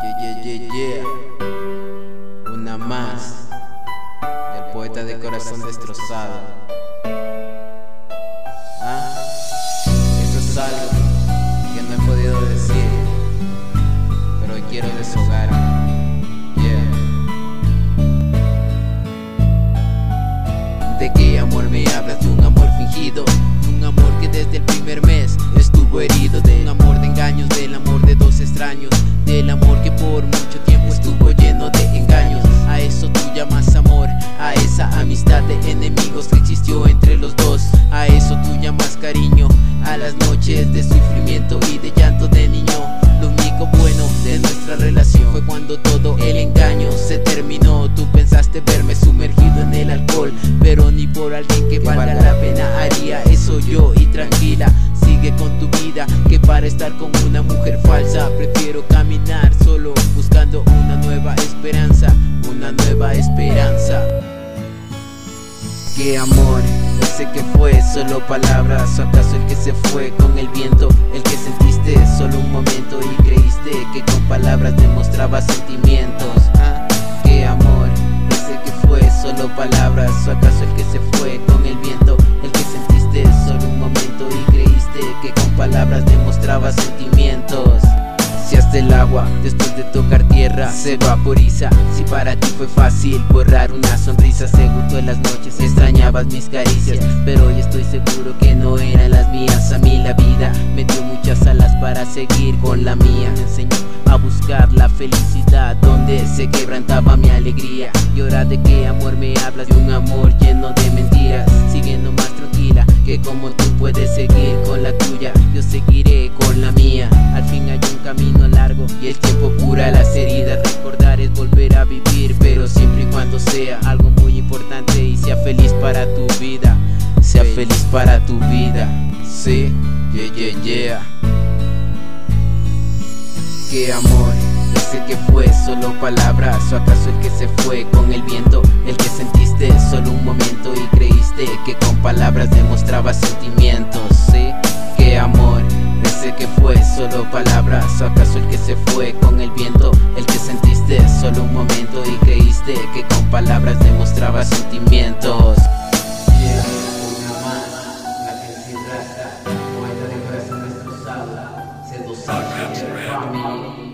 Yeah, yeah, yeah, yeah. Una más del poeta de corazón destrozado. Del amor que por mucho tiempo estuvo lleno de engaños. A eso tú llamas amor, a esa amistad de enemigos que existió entre los dos. A eso tú llamas cariño, a las noches de sufrimiento y de llanto de niño. Lo único bueno de nuestra relación fue cuando todo el engaño se terminó. Tú pensaste verme sumergido en el alcohol, pero ni por alguien que valga la pena haría eso yo. Y tranquila, para estar con una mujer falsa prefiero caminar solo buscando una nueva esperanza, una nueva esperanza. ¿Qué amor? Ese que fue solo palabras, o acaso el que se fue con el viento, el que sentiste solo un momento y creíste que con palabras demostraba sentimientos. Sentimientos. Si hasta el agua después de tocar tierra se vaporiza. Si para ti fue fácil borrar una sonrisa Seguro en las noches extrañabas mis caricias. Pero hoy estoy seguro que no eran las mías. A mí la vida me dio muchas alas para seguir con la mía. Me enseñó a buscar la felicidad donde se quebrantaba mi alegría. Y ahora de qué amor me hablas de un amor lleno de mentiras. Siguiendo más que como tú puedes seguir con la tuya Yo seguiré con la mía. Al fin hay un camino largo y el tiempo cura las heridas. Recordar es volver a vivir pero siempre y cuando sea algo muy importante Y sea feliz para tu vida. Sea feliz para tu vida. Sí, yeah, yeah, yeah. Qué amor ese que fue solo palabras o acaso el que se fue con el viento sentimientos, ¿sí? qué amor, ese que fue solo palabras, acaso el que se fue con el viento, el que sentiste solo un momento y creíste que con palabras demostraba sentimientos. Yeah,